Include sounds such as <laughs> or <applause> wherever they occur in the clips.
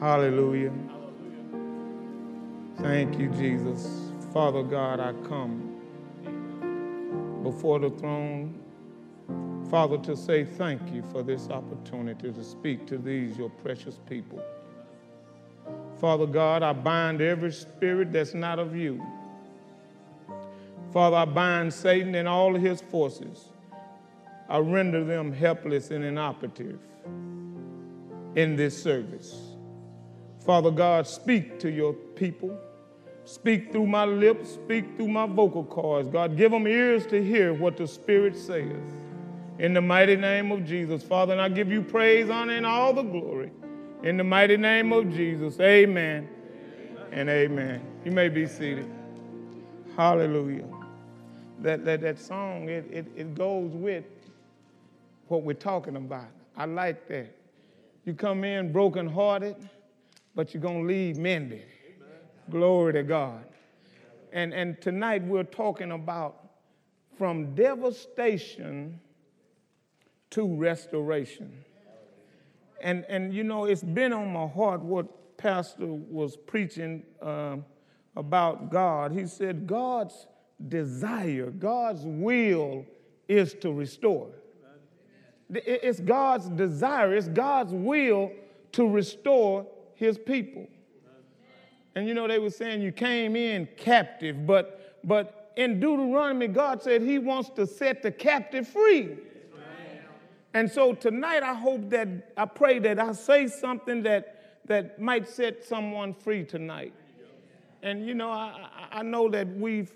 Hallelujah. Thank you, Jesus. Father God, I come before the throne, Father, to say thank you for this opportunity to speak to these, your precious people. Father God, I bind every spirit that's not of you. Father, I bind Satan and all his forces. I render them helpless and inoperative in this service. Father God, speak to your people. Speak through my lips, speak through my vocal cords. God, give them ears to hear what the Spirit says. In the mighty name of Jesus. Father, and I give you praise, honor, and all the glory. In the mighty name of Jesus. Amen, and amen. You may be seated. Hallelujah. That, that, that song, it, it, it goes with what we're talking about. I like that. You come in brokenhearted but you're going to leave mended. Glory to God. And, and tonight we're talking about from devastation to restoration. And, and you know, it's been on my heart what Pastor was preaching um, about God. He said, God's desire, God's will is to restore. It's God's desire, it's God's will to restore his people. And you know, they were saying you came in captive, but, but in Deuteronomy, God said he wants to set the captive free. And so tonight, I hope that, I pray that I say something that, that might set someone free tonight. And you know, I, I know that we've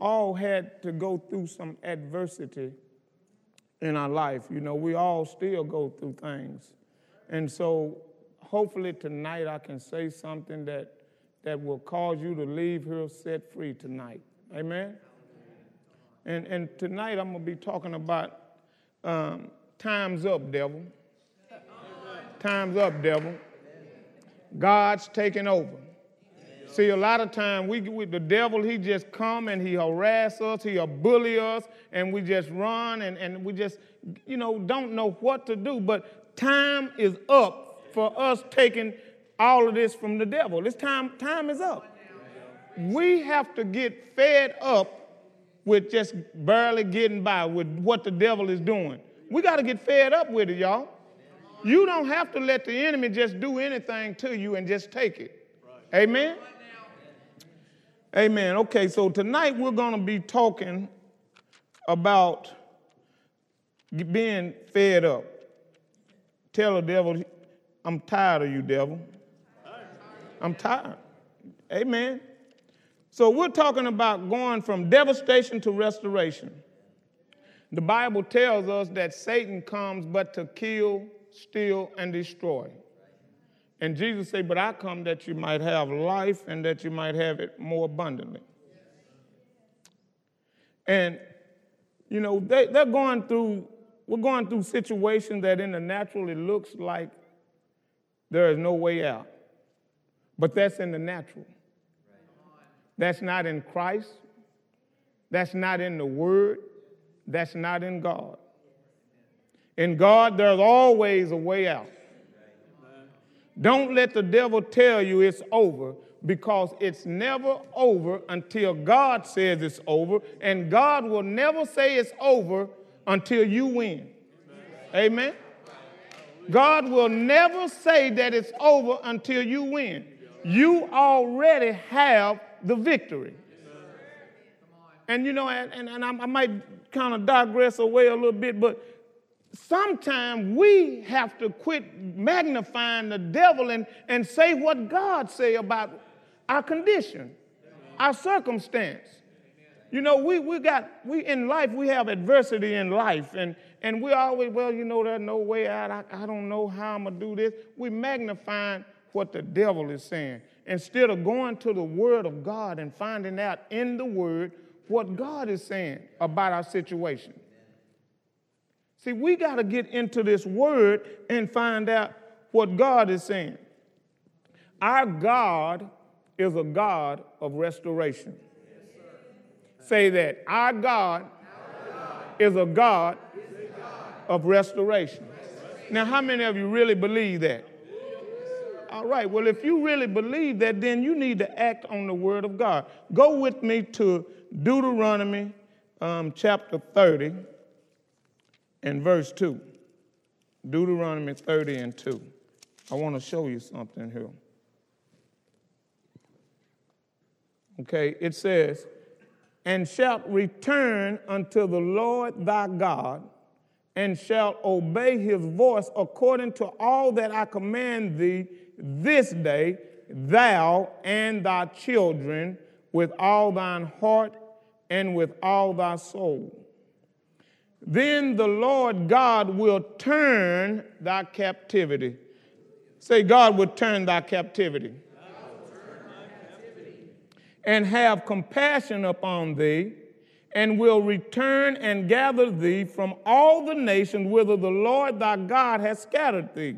all had to go through some adversity in our life. You know, we all still go through things. And so hopefully tonight I can say something that, that will cause you to leave here set free tonight. Amen? And, and tonight I'm going to be talking about um, time's up, devil. Time's up, devil. God's taking over. See, a lot of time we, we, the devil, he just come and he harass us, he'll bully us, and we just run and, and we just, you know, don't know what to do. But time is up for us taking all of this from the devil. This time, time is up. We have to get fed up with just barely getting by with what the devil is doing. We got to get fed up with it, y'all. You don't have to let the enemy just do anything to you and just take it. Amen? Amen. Okay, so tonight we're going to be talking about being fed up. Tell the devil I'm tired of you, devil. I'm tired. Amen. So we're talking about going from devastation to restoration. The Bible tells us that Satan comes but to kill, steal, and destroy. And Jesus said, But I come that you might have life and that you might have it more abundantly. And, you know, they, they're going through, we're going through situations that in the natural it looks like there is no way out. But that's in the natural. That's not in Christ. That's not in the Word. That's not in God. In God, there's always a way out. Don't let the devil tell you it's over because it's never over until God says it's over, and God will never say it's over until you win. Amen. God will never say that it's over until you win. You already have the victory. And you know, and, and I, I might kind of digress away a little bit, but sometimes we have to quit magnifying the devil and, and say what God say about our condition, our circumstance. You know, we, we got, we in life, we have adversity in life, and, and we always, well, you know, there's no way out. I, I don't know how I'm going to do this. We magnifying what the devil is saying instead of going to the Word of God and finding out in the Word what God is saying about our situation. See, we got to get into this Word and find out what God is saying. Our God is a God of restoration. Say that. Our God, Our God is a God of restoration. Now, how many of you really believe that? All right, well, if you really believe that, then you need to act on the word of God. Go with me to Deuteronomy um, chapter 30 and verse 2. Deuteronomy 30 and 2. I want to show you something here. Okay, it says, And shalt return unto the Lord thy God, and shalt obey his voice according to all that I command thee this day, thou and thy children, with all thine heart and with all thy soul. Then the Lord God will turn thy captivity. Say, God will turn thy captivity. And have compassion upon thee, and will return and gather thee from all the nations whither the Lord thy God has scattered thee.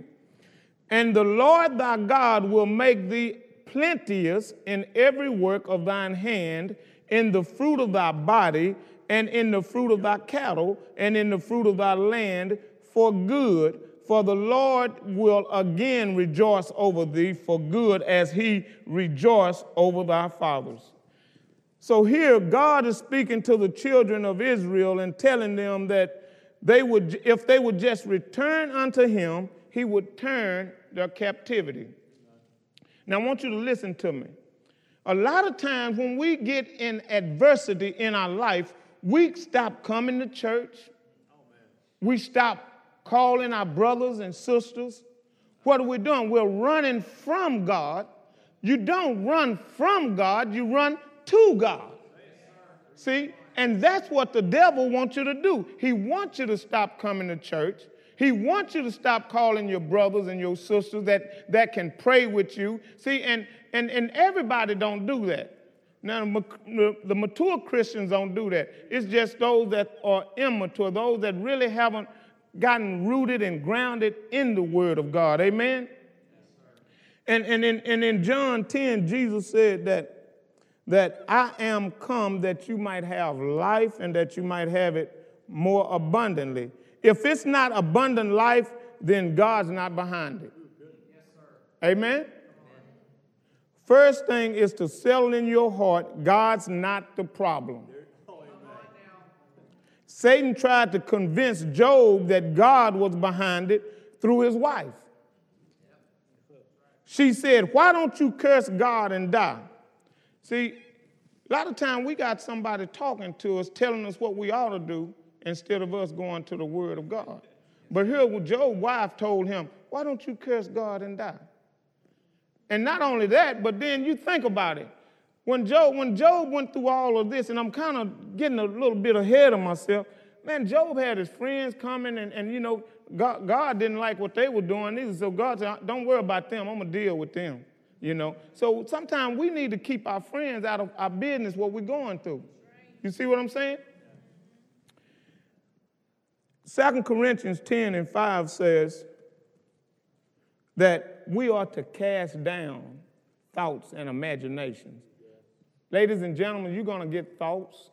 And the Lord thy God will make thee plenteous in every work of thine hand, in the fruit of thy body, and in the fruit of thy cattle, and in the fruit of thy land for good. For the Lord will again rejoice over thee for good as he rejoiced over thy fathers. So here, God is speaking to the children of Israel and telling them that they would, if they would just return unto him, he would turn their captivity. Now, I want you to listen to me. A lot of times when we get in adversity in our life, we stop coming to church. We stop calling our brothers and sisters. What are we doing? We're running from God. You don't run from God, you run to God. See? And that's what the devil wants you to do. He wants you to stop coming to church. He wants you to stop calling your brothers and your sisters that, that can pray with you. See, and, and, and everybody don't do that. Now, the mature Christians don't do that. It's just those that are immature, those that really haven't gotten rooted and grounded in the Word of God. Amen? and, and, in, and in John 10, Jesus said that, that I am come that you might have life and that you might have it more abundantly. If it's not abundant life, then God's not behind it. Amen? First thing is to settle in your heart God's not the problem. Satan tried to convince Job that God was behind it through his wife. She said, Why don't you curse God and die? See, a lot of time we got somebody talking to us, telling us what we ought to do instead of us going to the Word of God. But here, Job's wife told him, Why don't you curse God and die? And not only that, but then you think about it. When Job, when Job went through all of this, and I'm kind of getting a little bit ahead of myself, man, Job had his friends coming, and, and you know, God, God didn't like what they were doing either. So God said, Don't worry about them, I'm gonna deal with them. You know. So sometimes we need to keep our friends out of our business, what we're going through. You see what I'm saying? Second Corinthians 10 and 5 says that we are to cast down thoughts and imaginations. Ladies and gentlemen, you're going to get thoughts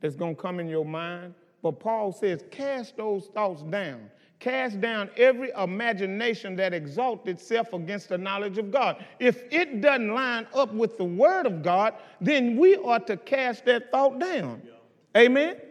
that's going to come in your mind. But Paul says, cast those thoughts down. Cast down every imagination that exalts itself against the knowledge of God. If it doesn't line up with the word of God, then we ought to cast that thought down. Yeah. Amen? Amen?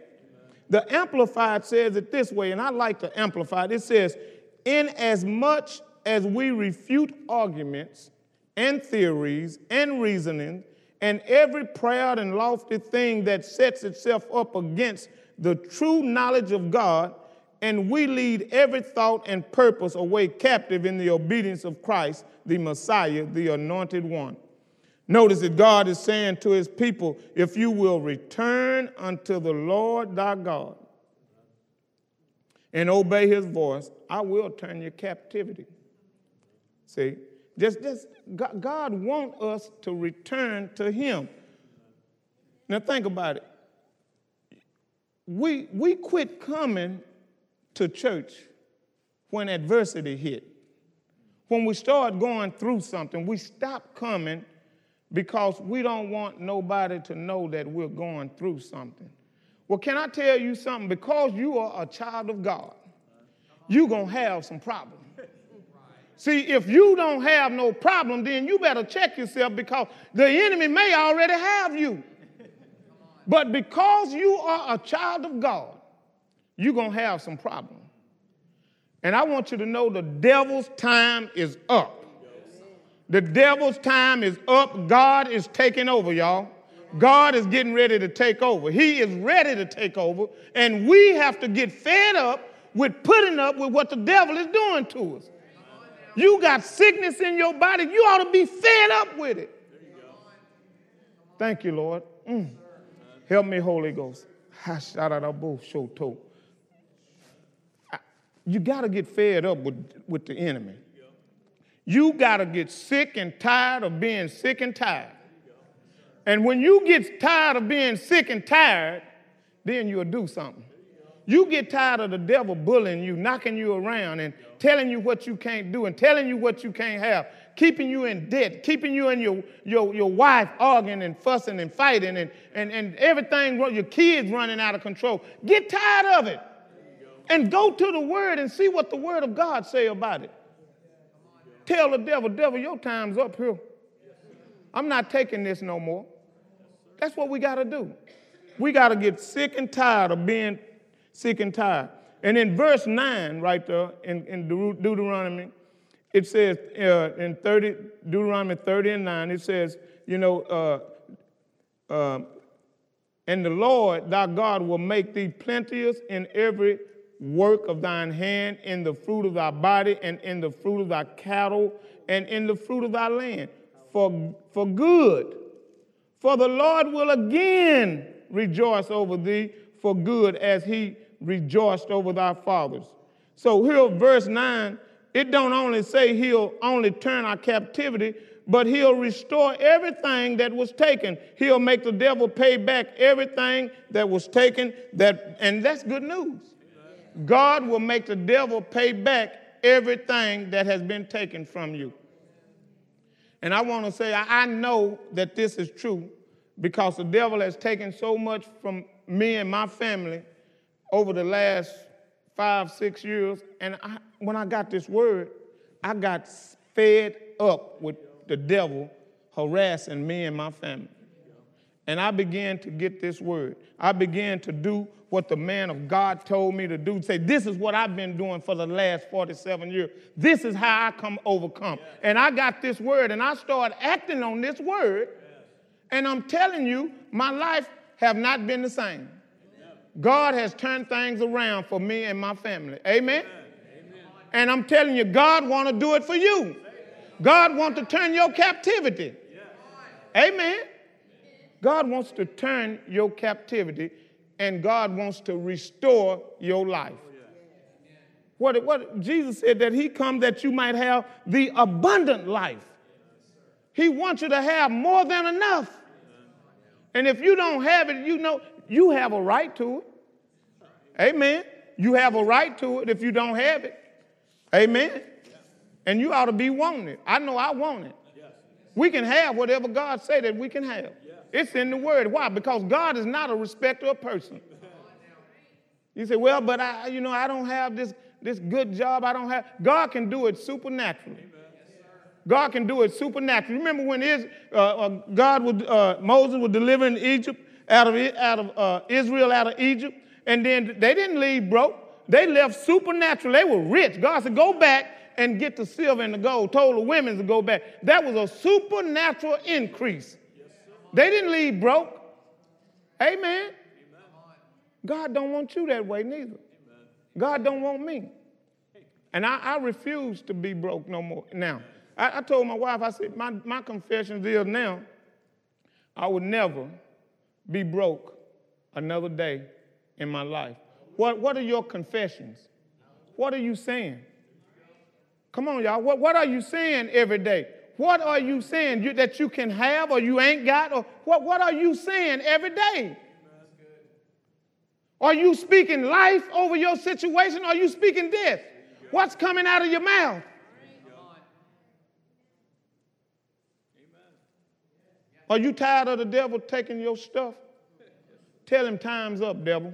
The Amplified says it this way, and I like to amplify it. It says, in as much as we refute arguments and theories and reasoning and every proud and lofty thing that sets itself up against the true knowledge of God, and we lead every thought and purpose away captive in the obedience of Christ, the Messiah, the anointed one. Notice that God is saying to his people, if you will return unto the Lord thy God and obey his voice, I will turn your captivity. See, just, just God wants us to return to Him. Now think about it. We, we quit coming to church when adversity hit. When we start going through something, we stop coming because we don't want nobody to know that we're going through something. Well, can I tell you something? Because you are a child of God, you're going to have some problems. See, if you don't have no problem, then you better check yourself because the enemy may already have you. But because you are a child of God, you're going to have some problems. And I want you to know the devil's time is up. The devil's time is up. God is taking over, y'all. God is getting ready to take over. He is ready to take over. And we have to get fed up with putting up with what the devil is doing to us. You got sickness in your body, you ought to be fed up with it. Thank you, Lord. Mm. Help me, Holy Ghost. You got to get fed up with, with the enemy. You got to get sick and tired of being sick and tired. And when you get tired of being sick and tired, then you'll do something. You get tired of the devil bullying you, knocking you around, and telling you what you can't do, and telling you what you can't have, keeping you in debt, keeping you and your, your, your wife arguing and fussing and fighting, and, and, and everything, your kids running out of control. Get tired of it. And go to the Word and see what the Word of God say about it. Tell the devil, devil, your time's up here. I'm not taking this no more. That's what we got to do. We got to get sick and tired of being sick and tired. And in verse 9, right there in, in Deuteronomy, it says uh, in 30, Deuteronomy 30 and 9, it says, you know, uh, uh, and the Lord thy God will make thee plenteous in every work of thine hand, in the fruit of thy body, and in the fruit of thy cattle, and in the fruit of thy land, for, for good. For the Lord will again rejoice over thee for good as he rejoiced over thy fathers. So here, verse 9, it don't only say he'll only turn our captivity, but he'll restore everything that was taken. He'll make the devil pay back everything that was taken. That, and that's good news. God will make the devil pay back everything that has been taken from you. And I want to say, I know that this is true because the devil has taken so much from me and my family over the last five, six years. And I, when I got this word, I got fed up with the devil harassing me and my family. And I began to get this word. I began to do what the man of God told me to do. Say, this is what I've been doing for the last 47 years. This is how I come overcome. And I got this word and I started acting on this word. And I'm telling you, my life have not been the same. God has turned things around for me and my family. Amen. Amen. And I'm telling you, God want to do it for you. God want to turn your captivity. Amen. God wants to turn your captivity and God wants to restore your life. What, what Jesus said that he come that you might have the abundant life. He wants you to have more than enough. And if you don't have it, you know you have a right to it. Amen. You have a right to it if you don't have it. Amen. And you ought to be wanting it. I know I want it. We can have whatever God say that we can have. It's in the word. Why? Because God is not a respecter of person. You say, well, but I, you know, I don't have this, this good job. I don't have. God can do it supernaturally. God can do it supernaturally. Remember when is, uh, uh, God would, uh, Moses was delivering Egypt out of, out of uh, Israel out of Egypt, and then they didn't leave broke. They left supernatural. They were rich. God said, go back and get the silver and the gold. Told the women to go back. That was a supernatural increase. They didn't leave broke. Amen. God don't want you that way neither. God don't want me. And I, I refuse to be broke no more. Now, I, I told my wife, I said, my, my confession is now, I would never be broke another day in my life. What, what are your confessions? What are you saying? Come on, y'all. What, what are you saying every day? What are you saying you, that you can have or you ain't got? Or what, what are you saying every day? Are you speaking life over your situation? Or are you speaking death? What's coming out of your mouth? Are you tired of the devil taking your stuff? Tell him time's up, devil.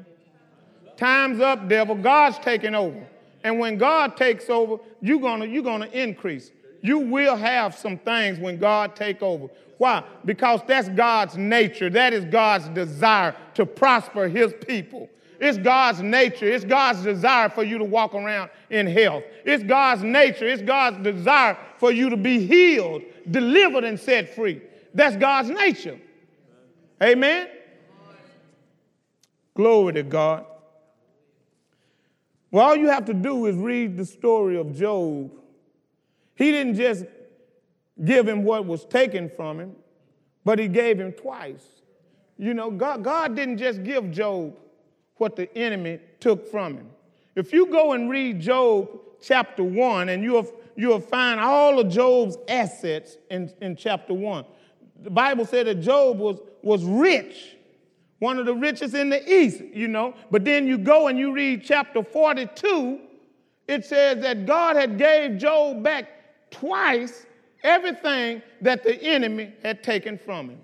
Time's up, devil. God's taking over. And when God takes over, you're gonna, you're gonna increase. You will have some things when God take over. Why? Because that's God's nature. That is God's desire to prosper his people. It's God's nature. It's God's desire for you to walk around in health. It's God's nature. It's God's desire for you to be healed, delivered, and set free. That's God's nature. Amen? Glory to God. Well, all you have to do is read the story of Job. He didn't just give him what was taken from him, but he gave him twice. You know, God, God didn't just give Job what the enemy took from him. If you go and read Job chapter 1, and you'll, you'll find all of Job's assets in, in chapter 1. The Bible said that Job was, was rich, one of the richest in the East, you know. But then you go and you read chapter 42, it says that God had gave Job back twice everything that the enemy had taken from him.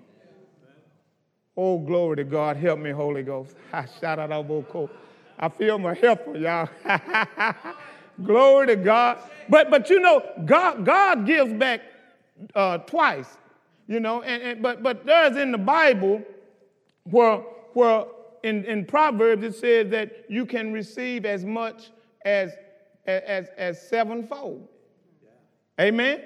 Oh, glory to God. Help me, Holy Ghost. I shout out Oboko. I feel my helper, y'all. <laughs> glory to God. But but you know, God God gives back uh, twice. You know, and, and but but there's in the Bible where where in, in Proverbs it says that you can receive as much as as as sevenfold. Amen.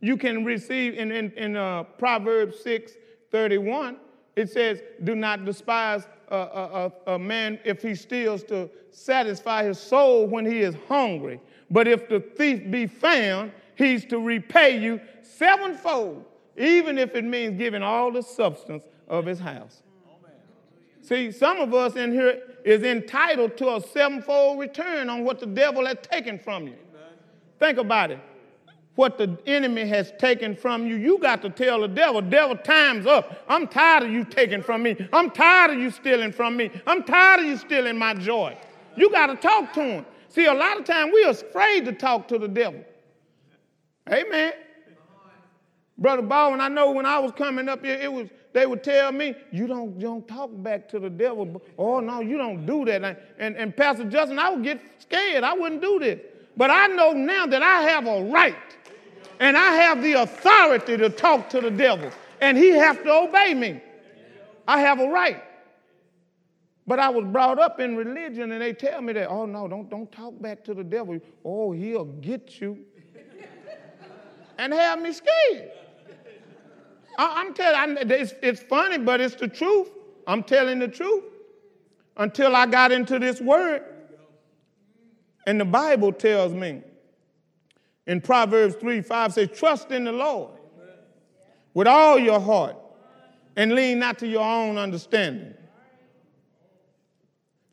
You can receive in in, in uh, Proverbs six 31, it says, Do not despise a, a, a, man if he steals to satisfy his soul when he is hungry. But if the thief be found, he's to repay you sevenfold, even if it means giving all the substance of his house. See, some of us in here is entitled to a sevenfold return on what the devil has taken from you. Think about it what the enemy has taken from you, you got to tell the devil, devil, time's up. I'm tired of you taking from me. I'm tired of you stealing from me. I'm tired of you stealing my joy. You got to talk to him. See, a lot of times we are afraid to talk to the devil. Amen. Brother Baldwin, I know when I was coming up here, it was they would tell me, you don't, you don't talk back to the devil. Oh, no, you don't do that. And, and Pastor Justin, I would get scared. I wouldn't do this. But I know now that I have a right and I have the authority to talk to the devil, and he has to obey me. I have a right. But I was brought up in religion, and they tell me that, oh no, don't, don't talk back to the devil. Oh, he'll get you. and have me scared. I, am telling you, it's, it's funny, but it's the truth. I'm telling the truth. Until I got into this word. And the Bible tells me in Proverbs 3 5 says, Trust in the Lord with all your heart and lean not to your own understanding.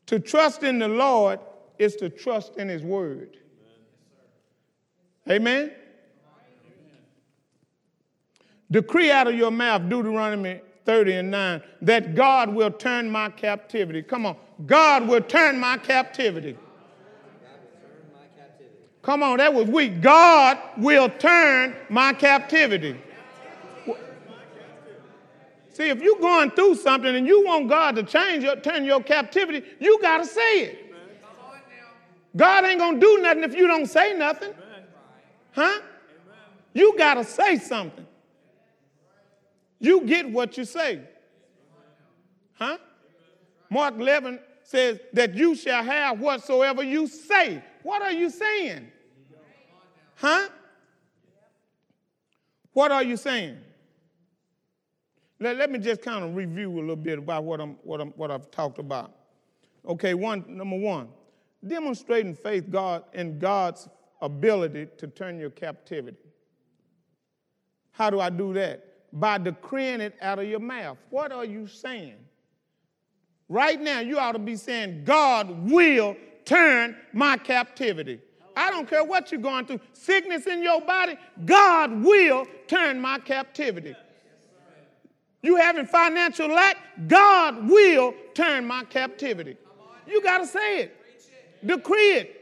To trust in the Lord is to trust in His word. Amen? Decree out of your mouth, Deuteronomy 30 and 9, that God will turn my captivity. Come on. God will turn my captivity. Come on, that was weak. God will turn my captivity. See, if you're going through something and you want God to change your, turn your captivity, you got to say it. God ain't going to do nothing if you don't say nothing. Huh? You got to say something. You get what you say. Huh? Mark 11 says that you shall have whatsoever you say. What are you saying? Huh? What are you saying? Let, let me just kind of review a little bit about what, I'm, what, I'm, what I've talked about. Okay, one, number one, demonstrating faith God in God's ability to turn your captivity. How do I do that? By decreeing it out of your mouth. What are you saying? Right now, you ought to be saying, God will turn my captivity. I don't care what you're going through, sickness in your body, God will turn my captivity. You having financial lack, God will turn my captivity. You got to say it. Decree it.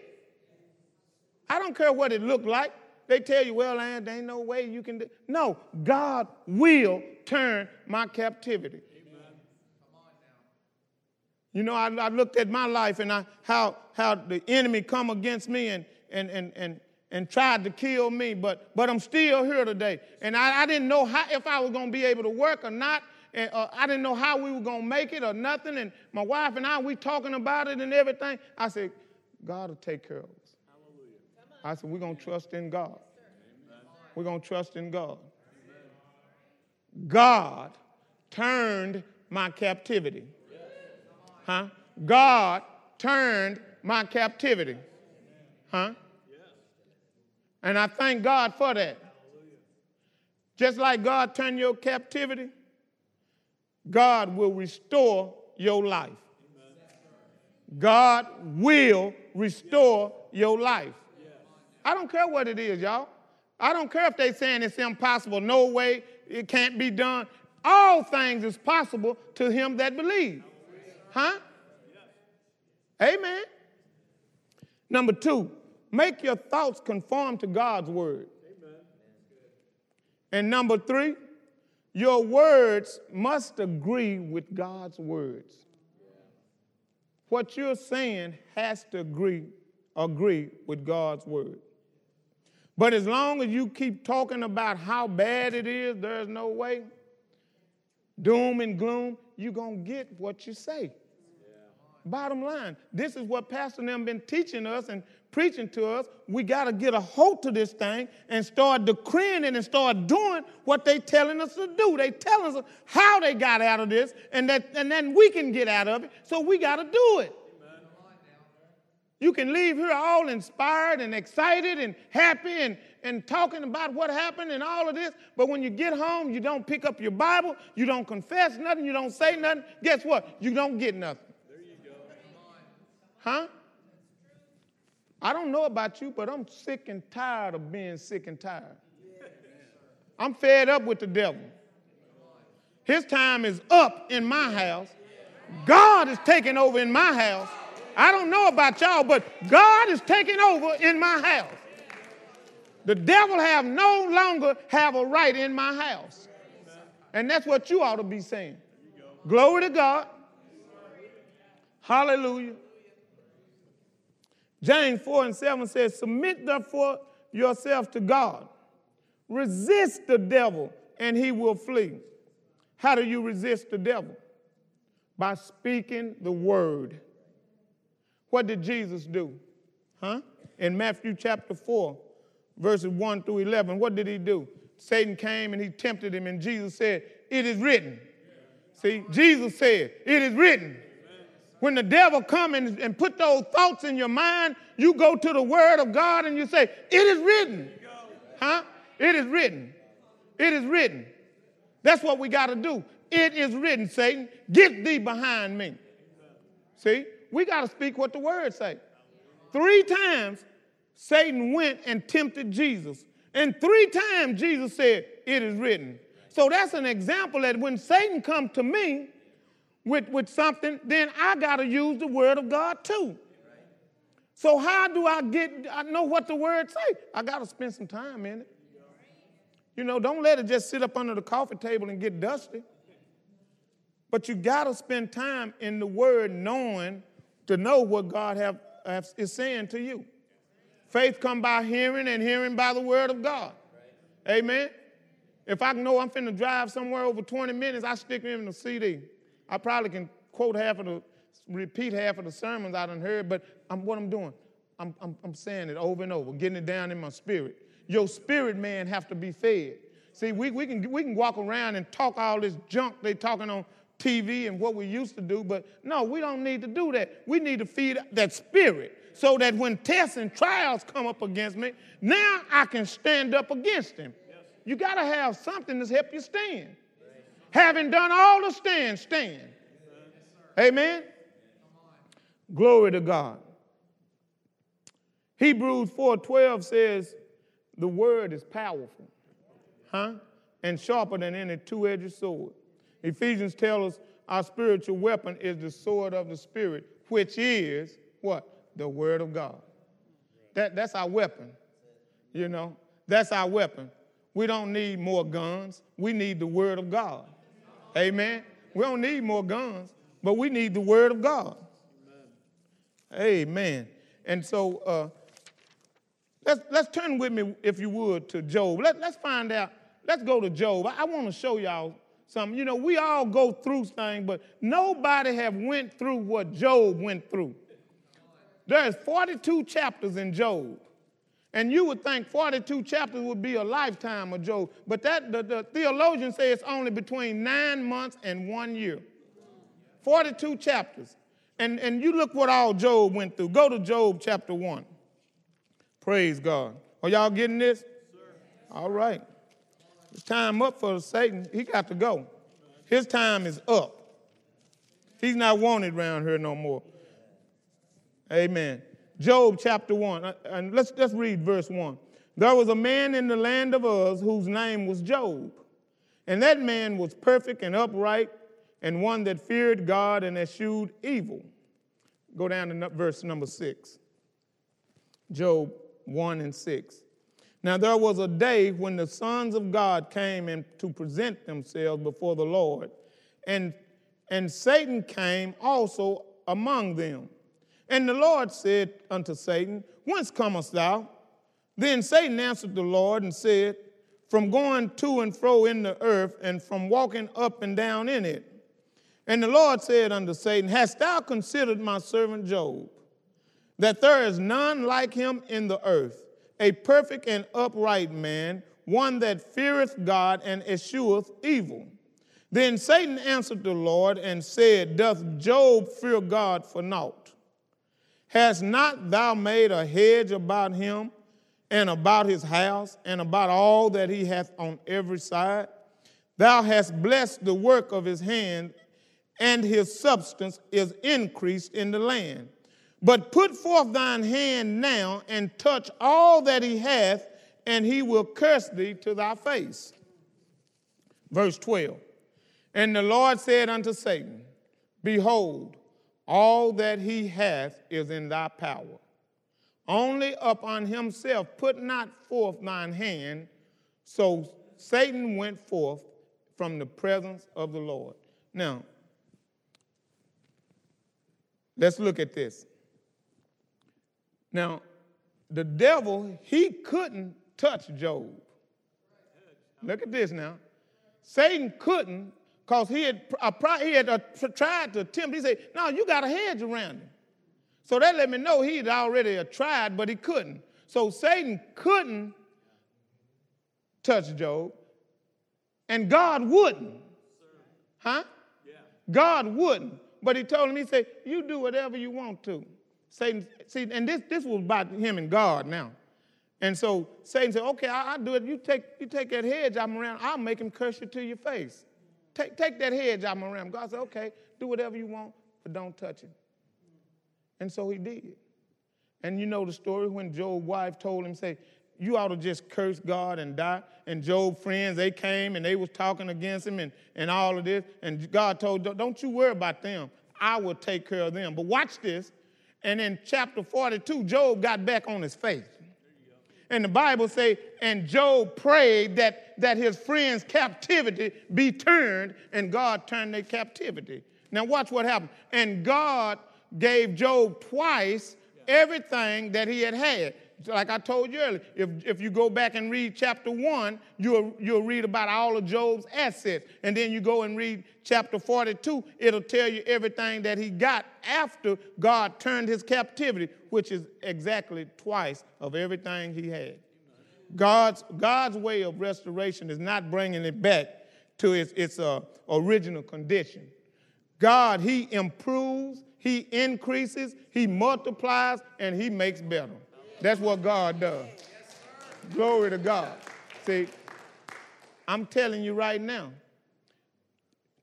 I don't care what it looked like. They tell you, well, there ain't no way you can do. No, God will turn my captivity. You know, I, I looked at my life and I, how, how the enemy come against me and, and, and, and, and tried to kill me, but, but I'm still here today. And I, I didn't know how, if I was going to be able to work or not. And, uh, I didn't know how we were going to make it or nothing. And my wife and I, we talking about it and everything. I said, God will take care of us. I said, we're going to trust in God. We're going to trust in God. God turned my captivity. Huh? God turned my captivity. Huh? And I thank God for that. Just like God turned your captivity, God will restore your life. God will restore your life. I don't care what it is, y'all. I don't care if they're saying it's impossible. No way, it can't be done. All things is possible to him that believes. Huh? Amen. Number two, make your thoughts conform to God's word. Amen. And number three, your words must agree with God's words. What you're saying has to agree, agree with God's word. But as long as you keep talking about how bad it is, there's no way, doom and gloom, you're going to get what you say. Bottom line, this is what Pastor them been teaching us and preaching to us. We got to get a hold to this thing and start decreeing it and start doing what they telling us to do. They telling us how they got out of this and, that, and then we can get out of it. So we got to do it. You can leave here all inspired and excited and happy and, and talking about what happened and all of this, but when you get home, you don't pick up your Bible, you don't confess nothing, you don't say nothing. Guess what? You don't get nothing. There you go. Huh? I don't know about you, but I'm sick and tired of being sick and tired. I'm fed up with the devil. His time is up in my house. God is taking over in my house. I don't know about y'all, but God is taking over in my house. The devil have no longer have a right in my house. And that's what you ought to be saying. Glory to God. Hallelujah. James 4 and 7 says, Submit therefore yourself to God. Resist the devil, and he will flee. How do you resist the devil? By speaking the word. What did Jesus do? Huh? In Matthew chapter 4, verses 1 through 11, what did he do? Satan came and he tempted him, and Jesus said, It is written. See, Jesus said, It is written. When the devil come and, and put those thoughts in your mind, you go to the word of God and you say, it is written. Huh? It is written. It is written. That's what we got to do. It is written, Satan, get thee behind me. See, we got to speak what the word say. Three times Satan went and tempted Jesus. And three times Jesus said, it is written. So that's an example that when Satan come to me, with, with something, then I got to use the word of God too. So how do I get, I know what the word say? I got to spend some time in it. You know, don't let it just sit up under the coffee table and get dusty. But you got to spend time in the word knowing to know what God have, have, is saying to you. Faith come by hearing and hearing by the word of God. Amen. If I know I'm finna drive somewhere over 20 minutes, I stick in the CD. I probably can quote half of the, repeat half of the sermons I done heard, but I'm, what I'm doing, I'm, I'm, I'm saying it over and over, getting it down in my spirit. Your spirit man have to be fed. See, we, we, can, we can walk around and talk all this junk they talking on TV and what we used to do, but no, we don't need to do that. We need to feed that spirit so that when tests and trials come up against me, now I can stand up against them. You got to have something to help you stand. Having done all to stand, stand. Amen. Glory to God. Hebrews 4:12 says the word is powerful, huh? And sharper than any two-edged sword. Ephesians tells us our spiritual weapon is the sword of the spirit, which is what? The word of God. That, that's our weapon. You know, that's our weapon. We don't need more guns. We need the word of God. Amen. We don't need more guns. but we need the word of God. Amen. And so uh, let's, let's turn with me, if you would, to Job. Let, let's find out. Let's go to Job. I, I want to show y'all something. You know, we all go through things, but nobody have went through what Job went through. There's 42 chapters in Job. And you would think 42 chapters would be a lifetime of Job, but that the, the theologians say it's only between nine months and one year. 42 chapters. And, and you look what all Job went through. Go to Job chapter 1. Praise God. Are y'all getting this? All right. It's time up for Satan. He got to go. His time is up. He's not wanted around here no more. Amen. Job chapter 1. Uh, and let's, let's read verse 1. There was a man in the land of Uz whose name was Job. And that man was perfect and upright and one that feared God and eschewed evil. Go down to verse number 6. Job 1 and 6. Now there was a day when the sons of God came and to present themselves before the Lord, and, and Satan came also among them. And the Lord said unto Satan, Whence comest thou? Then Satan answered the Lord and said, From going to and fro in the earth, and from walking up and down in it. And the Lord said unto Satan, Hast thou considered my servant Job, that there is none like him in the earth, a perfect and upright man, one that feareth God and escheweth evil? Then Satan answered the Lord and said, Doth Job fear God for naught? Hast not thou made a hedge about him and about his house and about all that he hath on every side? Thou hast blessed the work of his hand, and his substance is increased in the land. But put forth thine hand now and touch all that he hath, and he will curse thee to thy face. Verse 12 And the Lord said unto Satan, Behold, all that he hath is in thy power. Only upon himself put not forth thine hand. So Satan went forth from the presence of the Lord. Now, let's look at this. Now, the devil, he couldn't touch Job. Look at this now. Satan couldn't because he had, he had uh, tried to tempt. He said, No, you got a hedge around him. So that let me know he had already uh, tried, but he couldn't. So Satan couldn't touch Job, and God wouldn't. Huh? Yeah. God wouldn't. But he told him, he said, You do whatever you want to. Satan, see, and this, this was about him and God now. And so Satan said, Okay, I, will do it. You take, you take that hedge I'm around, I'll make him curse you to your face. Take, take that hedge out my ram. God said, okay, do whatever you want, but don't touch it. And so he did. And you know the story when Job's wife told him, say, you ought to just curse God and die. And Job's friends, they came and they was talking against him and, and all of this. And God told, don't you worry about them. I will take care of them. But watch this. And in chapter 42, Job got back on his faith. And the Bible say, and Job prayed that, that his friend's captivity be turned, and God turned their captivity. Now watch what happened. And God gave Job twice everything that he had had like I told you earlier, if, if you go back and read chapter one, you'll, you'll read about all of Job's assets. And then you go and read chapter 42, it'll tell you everything that he got after God turned his captivity, which is exactly twice of everything he had. God's, God's way of restoration is not bringing it back to its, its uh, original condition. God, He improves, He increases, He multiplies, and He makes better. That's what God does. Glory to God. See, I'm telling you right now,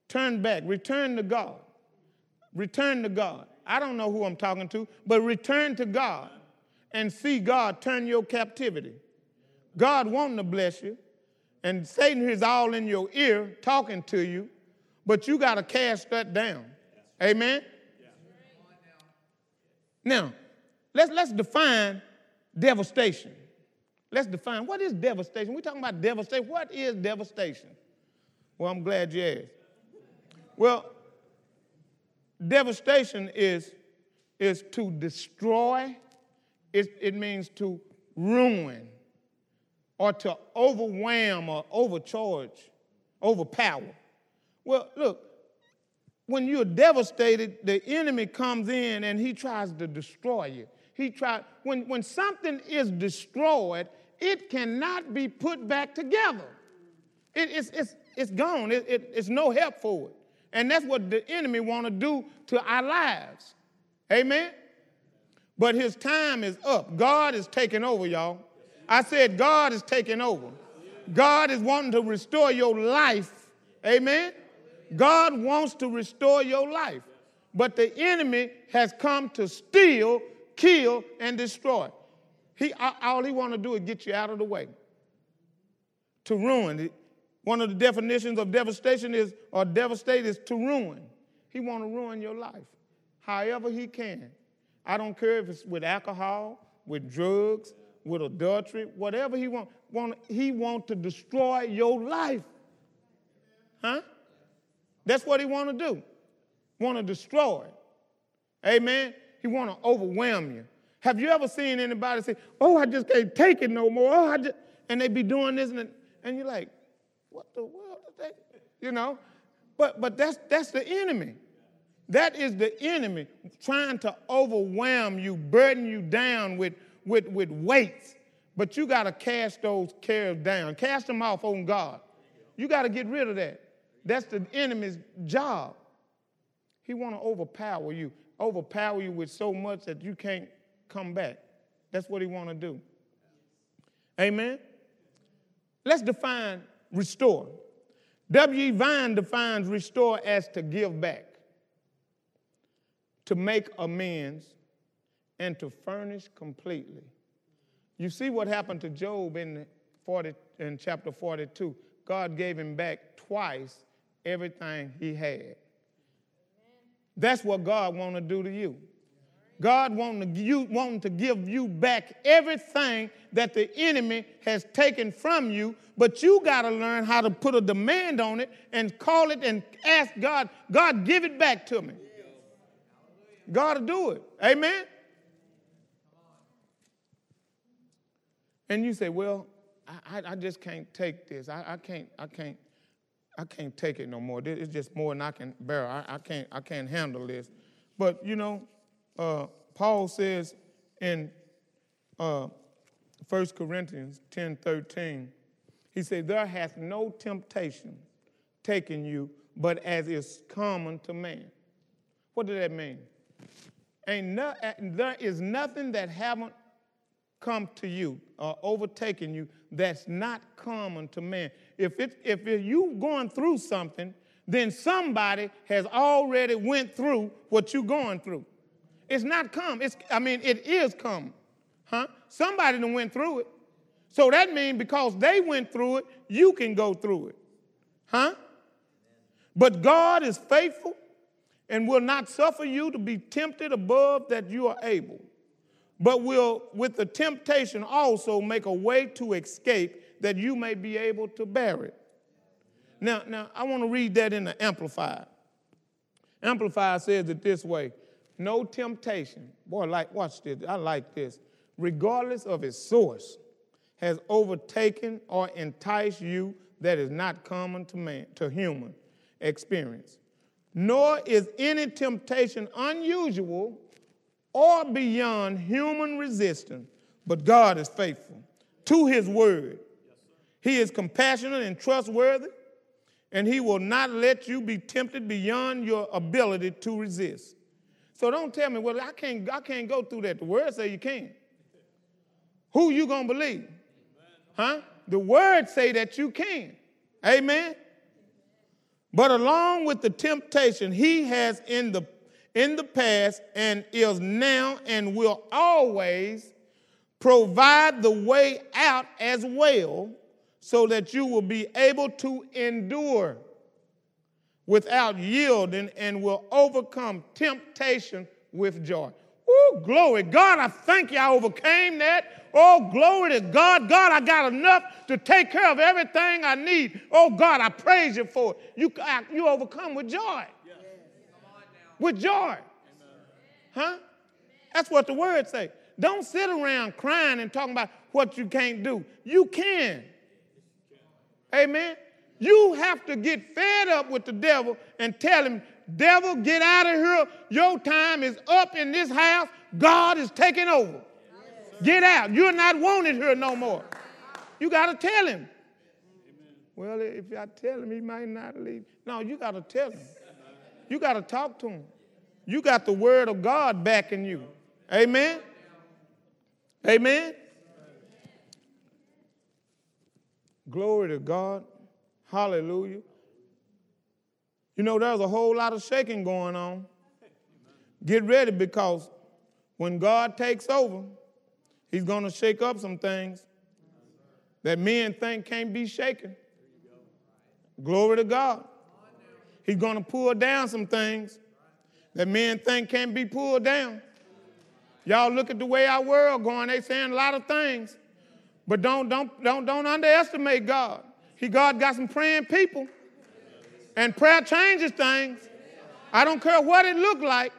turn back, return to God. Return to God. I don't know who I'm talking to, but return to God and see God turn your captivity. God wanting to bless you, and Satan is all in your ear talking to you, but you got to cast that down. Amen? Now, let's, let's define devastation. Let's define what is devastation. We're talking about devastation. What is devastation? Well, I'm glad you asked. Well, devastation is, is to destroy, it, it means to ruin or to overwhelm or overcharge, overpower. Well, look, when you're devastated, the enemy comes in and he tries to destroy you. He tried. when, when something is destroyed, it cannot be put back together. It, it's, it's, it's gone. It, it, it's no help for it. And that's what the enemy want to do to our lives. Amen? But his time is up. God is taking over, y'all. I said, God is taking over. God is wanting to restore your life. Amen? God wants to restore your life. But the enemy has come to steal, kill, and destroy. He, all he want to do is get you out of the way, to ruin. it. One of the definitions of devastation is, or devastate is to ruin. He want to ruin your life, however he can. I don't care if it's with alcohol, with drugs, with adultery, whatever he want. want he want to destroy your life. Huh? That's what he want to do. Want to destroy. Amen. He want to overwhelm you. Have you ever seen anybody say, "Oh, I just can't take it no more"? Oh, I just, and they be doing this, and, and you're like, "What the world is that?" You know. But but that's that's the enemy. That is the enemy trying to overwhelm you, burden you down with with with weights. But you got to cast those cares down. Cast them off on God. You got to get rid of that. That's the enemy's job. He want to overpower you, overpower you with so much that you can't come back. That's what he want to do. Amen. Let's define restore. W.E. Vine defines restore as to give back, to make amends, and to furnish completely. You see what happened to Job in 40 in chapter 42. God gave him back twice everything he had. That's what God want to do to you. God wanting to, you, wanting to give you back everything that the enemy has taken from you, but you got to learn how to put a demand on it and call it and ask God, God, give it back to me. God will do it. Amen? And you say, well, I, I just can't take this. I, I, can't, I can't, I can't take it no more. It's just more than I can bear. I, I can't, I can't handle this. But you know, uh, Paul says in uh, 1 Corinthians 10 13, he said, There hath no temptation taken you, but as is common to man. What does that mean? Ain't no, there is nothing that haven't come to you or overtaken you that's not common to man. If, it, if you going through something, then somebody has already went through what you're going through. It's not come. It's, I mean, it is come. Huh? Somebody done went through it. So that means because they went through it, you can go through it. Huh? But God is faithful and will not suffer you to be tempted above that you are able, but will, with the temptation, also make a way to escape that you may be able to bear it. Now, now I want to read that in the Amplified. Amplified says it this way no temptation, boy, like, watch this, I like this, regardless of its source, has overtaken or enticed you that is not common to man, to human experience. Nor is any temptation unusual or beyond human resistance, but God is faithful to his word. He is compassionate and trustworthy, and he will not let you be tempted beyond your ability to resist. So don't tell me, well, I can't, I can't go through that. The word say you can. Who you gonna believe? Huh? The word say that you can. Amen. But along with the temptation he has in the in the past and is now and will always provide the way out as well so that you will be able to endure without yielding and will overcome temptation with joy. Oh, glory. God, I thank you I overcame that. Oh, glory to God. God, I got enough to take care of everything I need. Oh, God, I praise you for it. You, you overcome with joy. with joy. Huh? That's what the word say. Don't sit around crying and talking about what you can't do. You can. Amen. You have to get fed up with the devil and tell him, devil, get out of here. Your time is up in this house. God is taking over. Get out. You're not wanted here no more. You got to tell him. Well, if I tell him, he might not leave. No, you got to tell him. You got to talk to him. You got the word of God backing you. Amen. Amen. Glory to God. Hallelujah. You know, there's a whole lot of shaking going on. Get ready because when God takes over, He's going to shake up some things that men think can't be shaken. Glory to God. He's going to pull down some things that men think can't be pulled down. Y'all look at the way our world going, they saying a lot of things. But don't, don't, don't, don't underestimate God. He God got some praying people. And prayer changes things. I don't care what it looked like.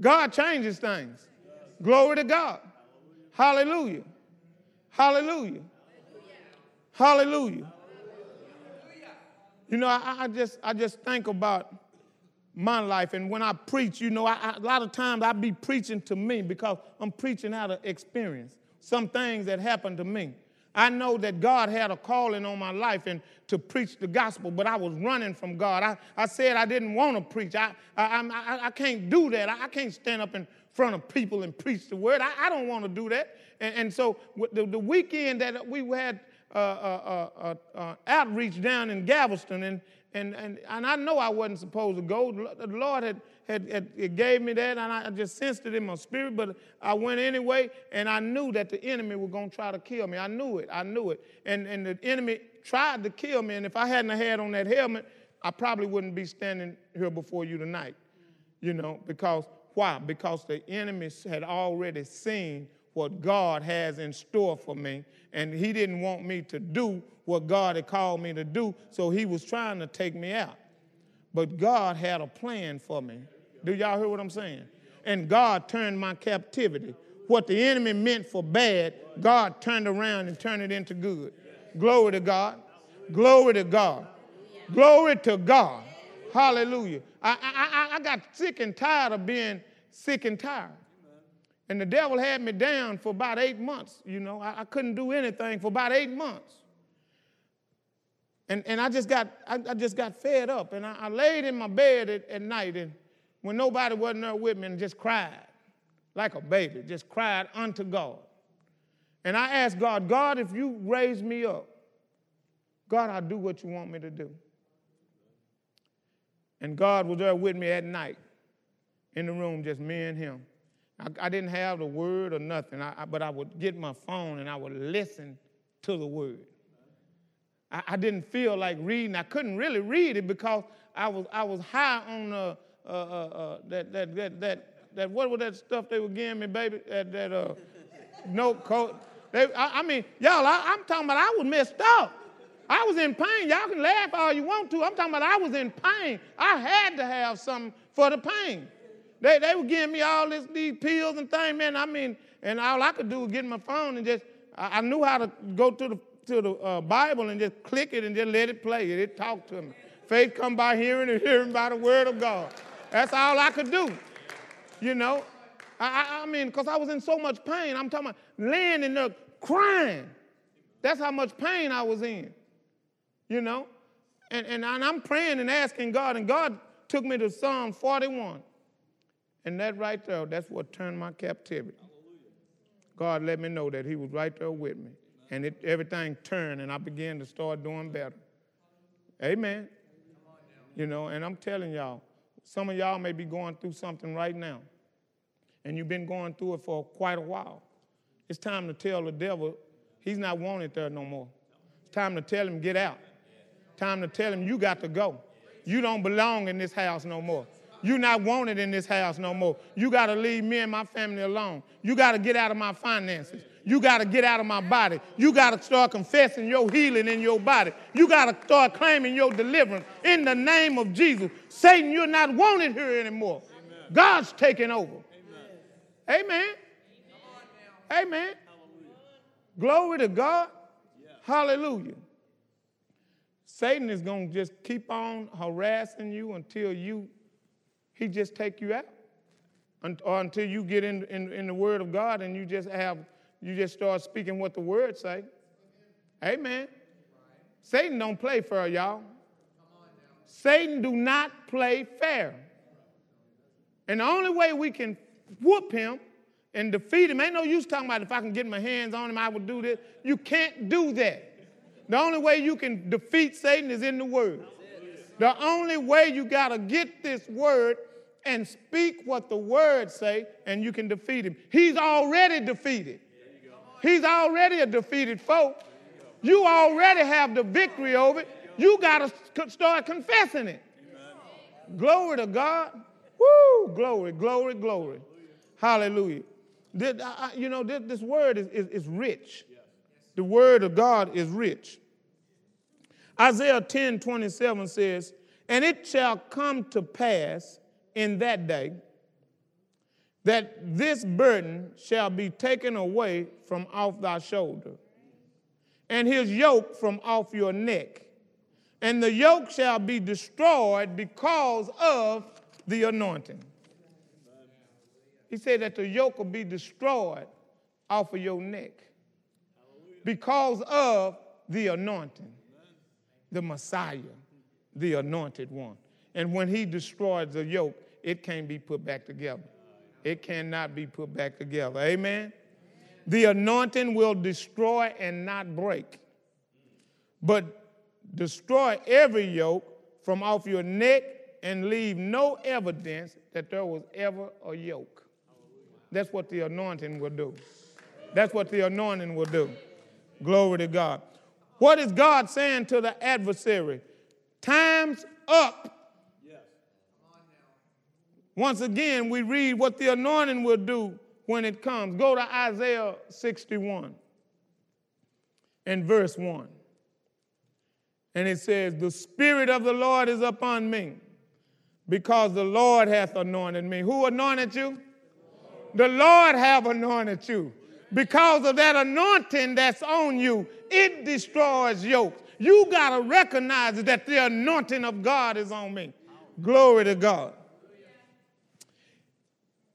God changes things. Glory to God. Hallelujah. Hallelujah. Hallelujah. You know, I, I, just I just think about my life, and when I preach, you know, I, I, a lot of times I be preaching to me because I'm preaching out of experience. Some things that happened to me. I know that God had a calling on my life and to preach the gospel, but I was running from God. I, I said I didn't want to preach. I, I, I, I can't do that. I, I can't stand up in front of people and preach the word. I, I don't want to do that. And, and so the, the weekend that we had uh, uh, uh, uh, outreach down in Galveston, and, and, and, and I know I wasn't supposed to go. The Lord had, had, had gave me that, and I just sensed it in my spirit, but I went anyway, and I knew that the enemy was going to try to kill me. I knew it. I knew it. And, and the enemy tried to kill me, and if I hadn't had on that helmet, I probably wouldn't be standing here before you tonight, you know, because why? Because the enemy had already seen what God has in store for me. And he didn't want me to do what God had called me to do, so he was trying to take me out. But God had a plan for me. Do y'all hear what I'm saying? And God turned my captivity. What the enemy meant for bad, God turned around and turned it into good. Glory to God. Glory to God. Glory to God. Hallelujah. I, I, I got sick and tired of being sick and tired. And the devil had me down for about eight months. You know, I, I couldn't do anything for about eight months. And, and I just got I, I just got fed up. And I, I laid in my bed at, at, night and when nobody wasn't there with me and just cried like a baby, just cried unto God. And I asked God, God, if you raise me up, God, I'll do what you want me to do. And God was there with me at night in the room, just me and him. I, I didn't have the word or nothing, I, but I would get my phone and I would listen to the word. I, I, didn't feel like reading. I couldn't really read it because I was, I was high on uh, uh, uh, uh that, that, that, that, that, what was that stuff they were giving me, baby? That, that uh, Norco. They, I, I, mean, y'all, I, I'm talking about I was messed up. I was in pain. Y'all can laugh all you want to. I'm talking about I was in pain. I had to have something for the pain. They, they were giving me all this, these pills and things, man. I mean, and all I could do was get my phone and just, I, I knew how to go to the, to the uh, Bible and just click it and just let it play. It, it talked to me. Faith come by hearing and hearing by the word of God. That's all I could do, you know. I, I mean, because I was in so much pain. I'm talking about laying in there crying. That's how much pain I was in, you know. And, and I'm praying and asking God, and God took me to Psalm 41. And that right there, that's what turned my captivity. God let me know that He was right there with me. And it, everything turned, and I began to start doing better. Amen. You know, and I'm telling y'all, some of y'all may be going through something right now, and you've been going through it for quite a while. It's time to tell the devil he's not wanted there no more. It's time to tell him, get out. Time to tell him, you got to go. You don't belong in this house no more. You're not wanted in this house no more. You got to leave me and my family alone. You got to get out of my finances. You got to get out of my body. You got to start confessing your healing in your body. You got to start claiming your deliverance in the name of Jesus. Satan, you're not wanted here anymore. Amen. God's taking over. Amen. Amen. Amen. Glory to God. Hallelujah. Satan is going to just keep on harassing you until you, he just take you out. Or until you get in, in, in the word of God and you just have, you just start speaking what the word say. Amen. Satan don't play fair, y'all. Satan do not play fair. And the only way we can whoop him and defeat him, ain't no use talking about if I can get my hands on him, I would do this. You can't do that. The only way you can defeat Satan is in the word. The only way you got to get this word and speak what the word say and you can defeat him. He's already defeated. He's already a defeated foe. You already have the victory over it. You got to start confessing it. Glory to God. Woo! Glory, glory, glory. Hallelujah. This, I, you know, this, this word is, is, is rich. The word of God is rich. Isaiah 10 27 says, And it shall come to pass in that day that this burden shall be taken away from off thy shoulder, and his yoke from off your neck. And the yoke shall be destroyed because of the anointing. He said that the yoke will be destroyed off of your neck because of the anointing, the Messiah, the anointed one. And when he destroys the yoke, it can't be put back together. It cannot be put back together. Amen? The anointing will destroy and not break, but destroy every yoke from off your neck and leave no evidence that there was ever a yoke. That's what the anointing will do. That's what the anointing will do. Glory to God. What is God saying to the adversary? Time's up. Once again, we read what the anointing will do when it comes. Go to Isaiah 61 and verse 1. And it says, The Spirit of the Lord is upon me, because the Lord hath anointed me. Who anointed you? The Lord have anointed you. Because of that anointing that's on you, it destroys yokes. You got to recognize that the anointing of God is on me. Glory to God.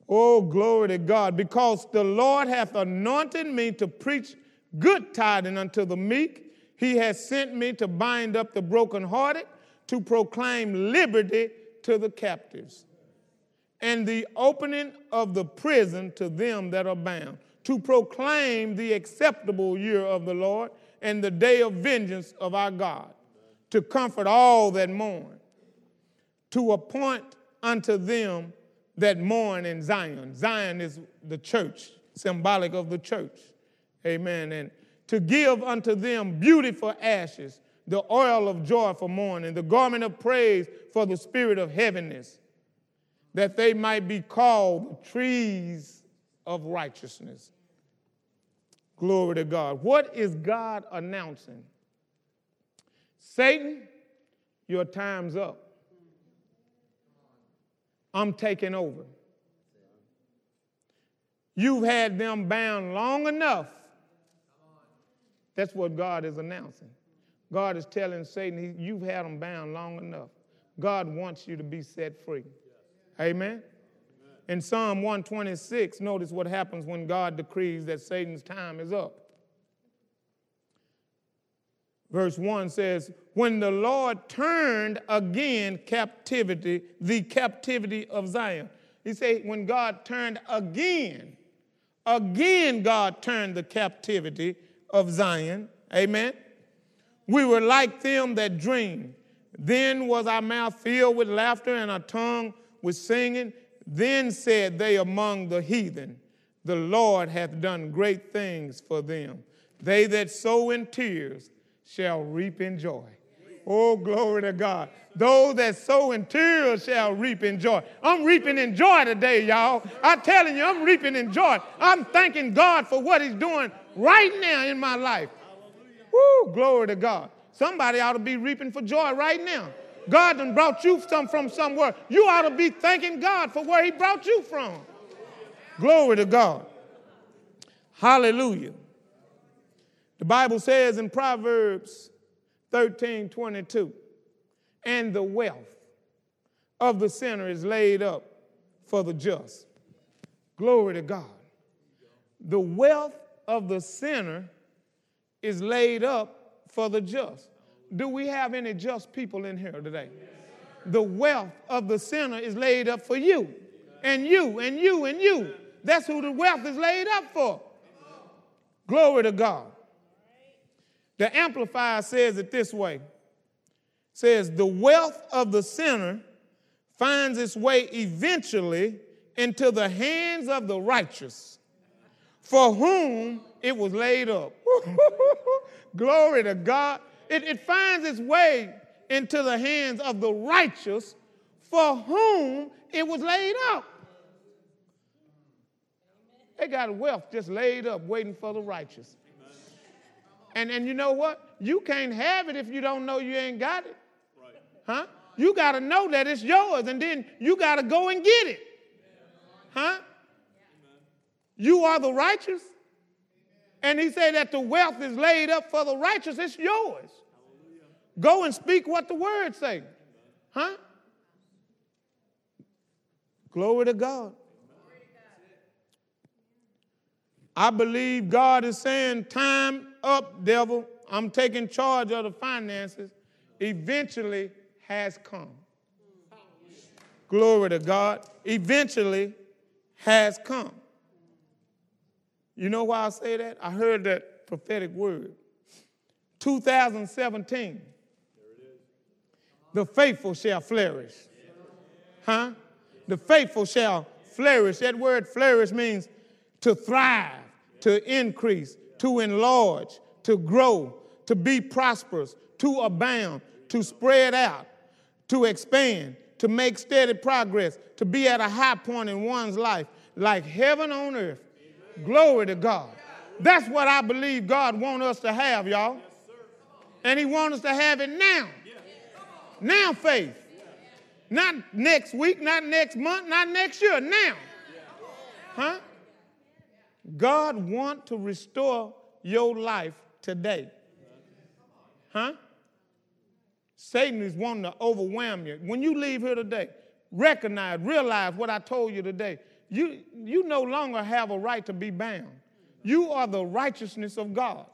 Oh, glory to God. Because the Lord hath anointed me to preach good tidings unto the meek. He has sent me to bind up the brokenhearted, to proclaim liberty to the captives, and the opening of the prison to them that are bound, to proclaim the acceptable year of the Lord and the day of vengeance of our God, to comfort all that mourn, to appoint unto them that mourn in Zion. Zion is the church, symbolic of the church. Amen. And to give unto them beautiful ashes, the oil of joy for mourning, the garment of praise for the spirit of heaviness, that they might be called trees of righteousness. Glory to God. What is God announcing? Satan, your time's up. I'm taking over. You've had them bound long enough. That's what God is announcing. God is telling Satan, You've had them bound long enough. God wants you to be set free. Amen. In Psalm 126, notice what happens when God decrees that Satan's time is up. Verse 1 says, When the Lord turned again captivity, the captivity of Zion. He said, When God turned again, again God turned the captivity of Zion. Amen. We were like them that dream. Then was our mouth filled with laughter and our tongue with singing. Then said they among the heathen, The Lord hath done great things for them. They that sow in tears shall reap in joy. Oh, glory to God. Those that sow in tears shall reap in joy. I'm reaping in joy today, y'all. I'm telling you, I'm reaping in joy. I'm thanking God for what He's doing right now in my life. Woo, glory to God. Somebody ought to be reaping for joy right now. God done brought you some from somewhere. You ought to be thanking God for where He brought you from. Glory to God. Hallelujah. The Bible says in Proverbs 13 22, and the wealth of the sinner is laid up for the just. Glory to God. The wealth of the sinner is laid up for the just. Do we have any just people in here today? The wealth of the sinner is laid up for you, and you, and you, and you. That's who the wealth is laid up for. Glory to God. The Amplified says it this way says, The wealth of the sinner finds its way eventually into the hands of the righteous, for whom it was laid up. <laughs> Glory to God. It, it finds its way into the hands of the righteous, for whom it was laid up. They got wealth just laid up waiting for the righteous. And, and you know what? You can't have it if you don't know you ain't got it. Huh? You got to know that it's yours, and then you got to go and get it. Huh? You are the righteous. And he said that the wealth is laid up for the righteous, it's yours. Go and speak what the word say. Huh? Glory to God. I believe God is saying, Time up, devil. I'm taking charge of the finances. Eventually has come. Glory to God. Eventually has come. You know why I say that? I heard that prophetic word. 2017. The faithful shall flourish. Huh? The faithful shall flourish. That word flourish means to thrive to increase, to enlarge, to grow, to be prosperous, to abound, to spread out, to expand, to make steady progress, to be at a high point in one's life, like heaven on earth. Glory to God. That's what I believe God wants us to have, y'all. And He wants us to have it now. Now, faith. Not next week, not next month, not next year, now. Huh? God want to restore your life today. Huh? Satan is wanting to overwhelm you. When you leave here today, recognize, realize what I told you today. You, you no longer have a right to be bound. You are the righteousness of God.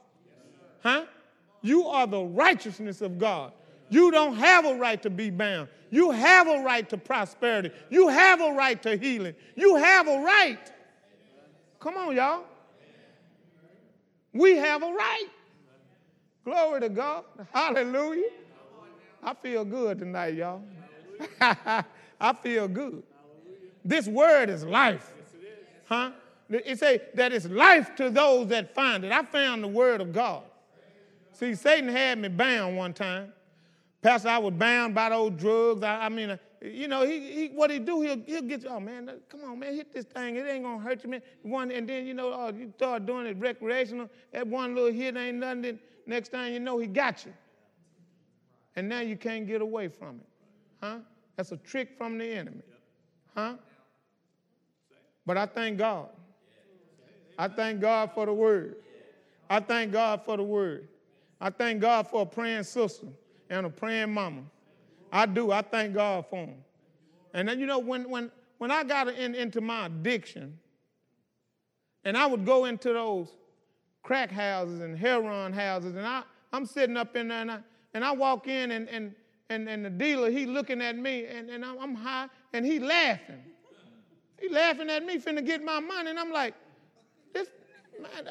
Huh? You are the righteousness of God. You don't have a right to be bound. You have a right to prosperity. You have a right to healing. You have a right Come on, y'all. We have a right. Glory to God. Hallelujah. I feel good tonight, y'all. <laughs> I feel good. This word is life. Huh? It say that it's life to those that find it. I found the word of God. See, Satan had me bound one time. Pastor, I was bound by those drugs. I, I mean, you know, he, he what he do, he'll, he'll get you, oh man, come on, man, hit this thing. It ain't gonna hurt you, man. One, and then, you know, oh, you start doing it recreational. That one little hit ain't nothing. Then next time you know, he got you. And now you can't get away from it. Huh? That's a trick from the enemy. Huh? But I thank God. I thank God for the word. I thank God for the word. I thank God for a praying sister and a praying mama. I do. I thank God for them. And then, you know, when, when, when I got in, into my addiction, and I would go into those crack houses and heroin houses, and I, I'm sitting up in there, and I, and I walk in, and, and, and, and the dealer, he looking at me, and, and I'm high, and he laughing. He laughing at me, finna get my money, and I'm like, this,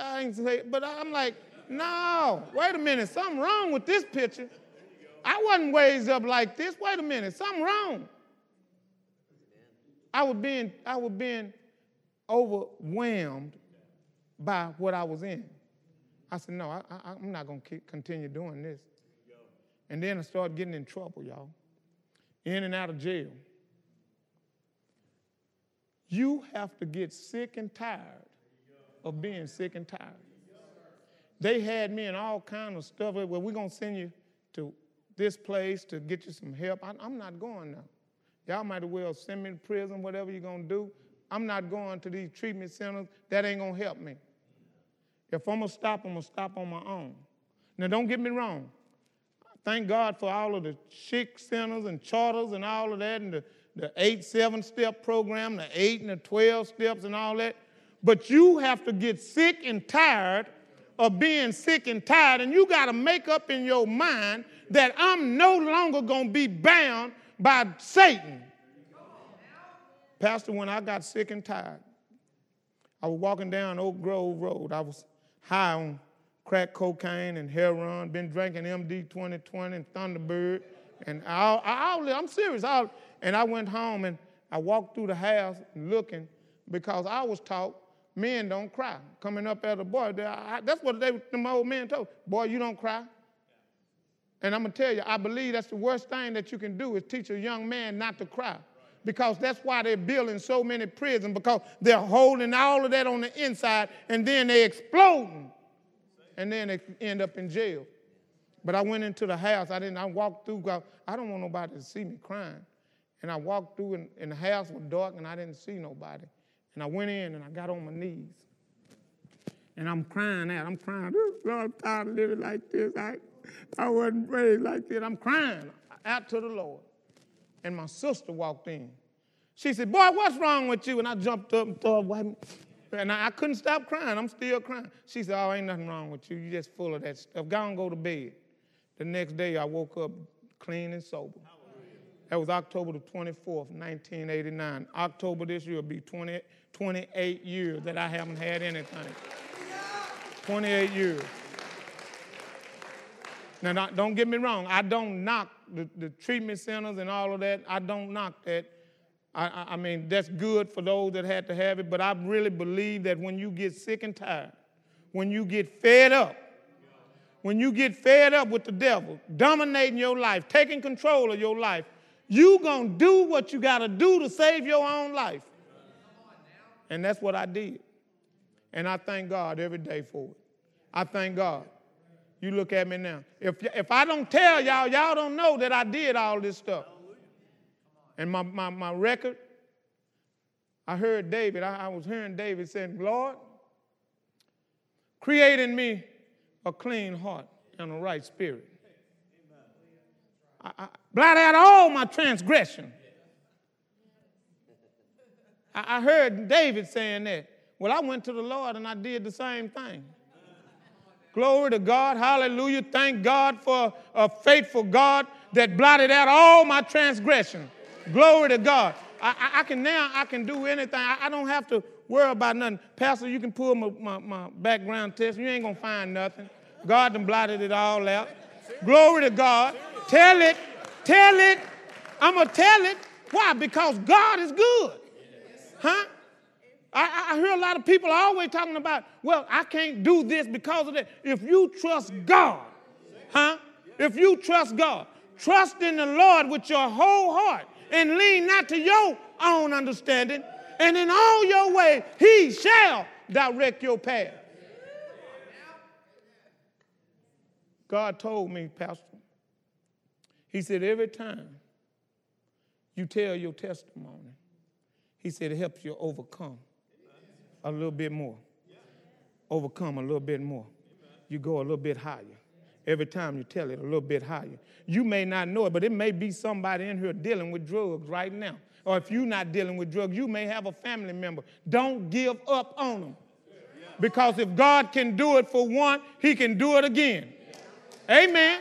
I ain't say, but I'm like, no, wait a minute, something wrong with this picture. I wasn't raised up like this. Wait a minute, something wrong. I was being, I was being overwhelmed by what I was in. I said, no, I, am not going to continue doing this. And then I started getting in trouble, y'all. In and out of jail. You have to get sick and tired of being sick and tired. They had me in all kind of stuff. Well, we're going to send you to this place to get you some help. I, am not going now. Y'all might as well send me to prison, whatever you're going to do. I'm not going to these treatment centers. That ain't going to help me. If I'm going to stop, I'm going to stop on my own. Now, don't get me wrong. Thank God for all of the chic centers and charters and all of that, and the, the eight, seven step program, the eight and the 12 steps and all that. But you have to get sick and tired of being sick and tired, and you got to make up in your mind that I'm no longer going to be bound by Satan. Pastor, when I got sick and tired, I was walking down Oak Grove Road. I was high on crack cocaine and heroin, been drinking MD 2020 and Thunderbird. And I, I, I'm serious. I, and I went home and I walked through the house looking because I was taught men don't cry. Coming up as a boy, I, that's what they, my old men told. Boy, you don't cry. And I'm gonna tell you, I believe that's the worst thing that you can do is teach a young man not to cry. Because that's why they're building so many prisons, because they're holding all of that on the inside and then they're exploding. And then they end up in jail. But I went into the house. I didn't, I walked through, I don't want nobody to see me crying. And I walked through and, and the house was dark and I didn't see nobody. And I went in and I got on my knees. And I'm crying out. I'm crying. Lord, I'm tired of living like this. I, I wasn't raised like that. I'm crying out to the Lord. And my sister walked in. She said, Boy, what's wrong with you? And I jumped up and started wiping. And I, I couldn't stop crying. I'm still crying. She said, Oh, ain't nothing wrong with you. You're just full of that stuff. Go and go to bed. The next day, I woke up clean and sober. That was October the 24th, 1989. October this year will be 20, 28 years that I haven't had anything. 28 years. Now, don't get me wrong. I don't knock the, the treatment centers and all of that. I don't knock that. I, I, mean, that's good for those that had to have it, but I really believe that when you get sick and tired, when you get fed up, when you get fed up with the devil dominating your life, taking control of your life, you going to do what you got to do to save your own life. And that's what I did. And I thank God every day for it. I thank God. You look at me now. If, if I don't tell y'all, y'all don't know that I did all this stuff. And my, my, my record, I heard David, I, I was hearing David saying, Lord, create in me a clean heart and a right spirit. I, I, blot out all my transgression. I, I heard David saying that. Well, I went to the Lord and I did the same thing. Glory to God. Hallelujah. Thank God for a faithful God that blotted out all my transgression. Glory to God. I, I, I can now, I can do anything. I, I, don't have to worry about nothing. Pastor, you can pull my, my, my background test. You ain't going to find nothing. God done blotted it all out. Glory to God. Tell it. Tell it. I'm going to tell it. Why? Because God is good. Huh? I, I, hear a lot of people always talking about, well, I can't do this because of that. If you trust God, huh? If you trust God, trust in the Lord with your whole heart and lean not to your own understanding, and in all your way, He shall direct your path. God told me, Pastor, He said, every time you tell your testimony, He said, it helps you overcome a little bit more, overcome a little bit more. You go a little bit higher. Every time you tell it a little bit higher. You may not know it, but it may be somebody in here dealing with drugs right now. Or if you're not dealing with drugs, you may have a family member. Don't give up on them. Because if God can do it for one, He can do it again. Amen.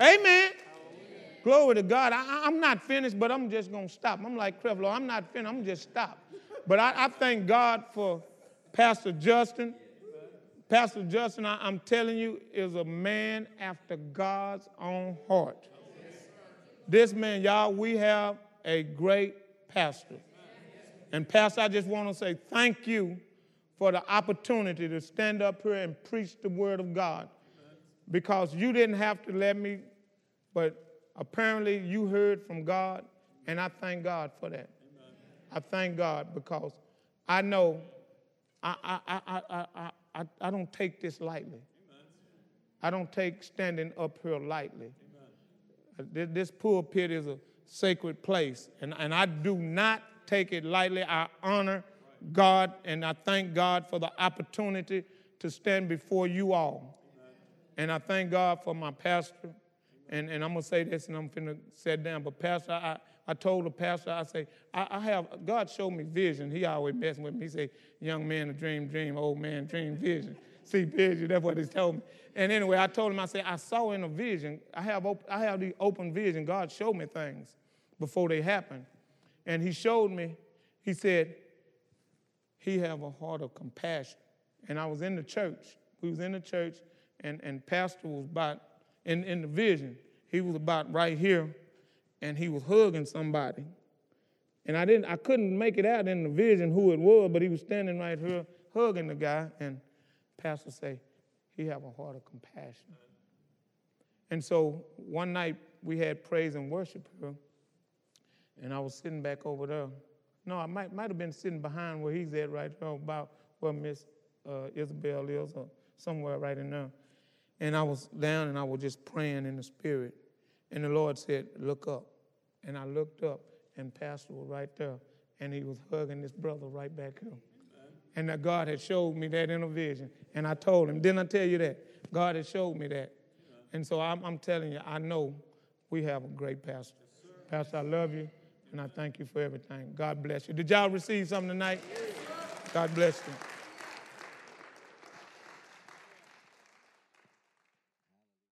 Amen. Glory to God. I, am not finished, but I'm just going to stop. I'm like Crevlo. I'm not finished. I'm just stop. But I, I thank God for Pastor Justin. Pastor Justin, I, am telling you, is a man after God's own heart. This man, y'all, we have a great pastor. And, Pastor, I just want to say thank you for the opportunity to stand up here and preach the word of God because you didn't have to let me But apparently you heard from God, and I thank God for that. I thank God because I know I, I, I, I, I, I, don't take this lightly. I don't take standing up here lightly. This, this pulpit is a sacred place, and, and I do not take it lightly. I honor God, and I thank God for the opportunity to stand before you all. And I thank God for my pastor. And, and I'm going to say this, and I'm going to sit down. But, Pastor, I, I told the pastor, I say, I, I have, God showed me vision. He always messing with me. He say, young man, a dream, dream, old man, dream, vision. <laughs> See vision, that's what he told me. And anyway, I told him, I said, I saw in a vision, I have, op- I have the open vision. God showed me things before they happen. And he showed me, he said, he have a heart of compassion. And I was in the church. We was in the church, and, and pastor was about, in, in the vision, he was about right here, and he was hugging somebody. And I didn't, I couldn't make it out in the vision who it was, but he was standing right here hugging the guy, and pastor say, he have a heart of compassion. And so one night we had praise and worship here, and I was sitting back over there. No, I might, might have been sitting behind where he's at right there, about where Miss uh, Isabel is, or somewhere right in there. And I was down and I was just praying in the spirit. And the Lord said, Look up. And I looked up, and Pastor was right there, and he was hugging his brother right back here. And that God had showed me that in a vision. And I told him, didn't I tell you that? God had showed me that. And so I'm, I'm telling you, I know we have a great pastor. Pastor, I love you, and I thank you for everything. God bless you. Did y'all receive something tonight? God bless you.